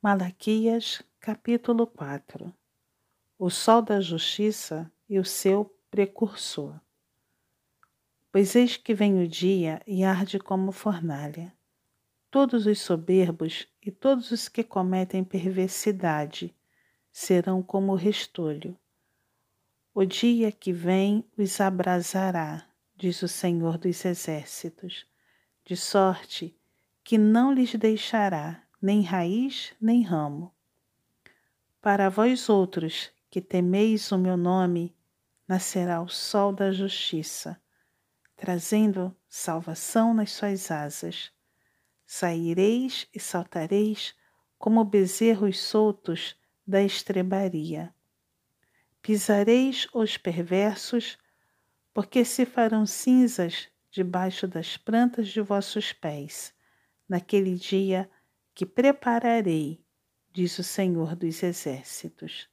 Malaquias, capítulo 4 O sol da justiça e o seu precursor. Pois eis que vem o dia e arde como fornalha. Todos os soberbos e todos os que cometem perversidade serão como restolho. O dia que vem os abrasará, diz o Senhor dos Exércitos, de sorte que não lhes deixará nem raiz, nem ramo. Para vós outros que temeis o meu nome, nascerá o sol da justiça, trazendo salvação nas suas asas. Saireis e saltareis como bezerros soltos da estrebaria. Pisareis os perversos, porque se farão cinzas debaixo das plantas de vossos pés. Naquele dia que prepararei, diz o Senhor dos Exércitos.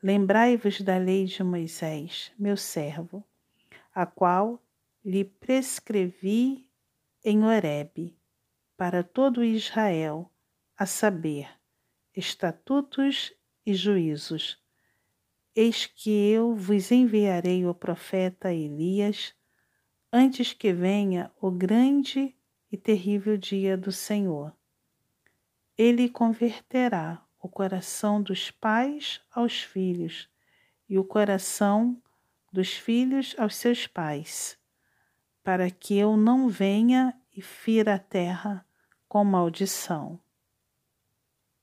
Lembrai-vos da lei de Moisés, meu servo, a qual lhe prescrevi em Horebe, para todo Israel, a saber, estatutos e juízos. Eis que eu vos enviarei o profeta Elias, antes que venha o grande e terrível dia do Senhor ele converterá o coração dos pais aos filhos e o coração dos filhos aos seus pais, para que eu não venha e fira a terra com maldição.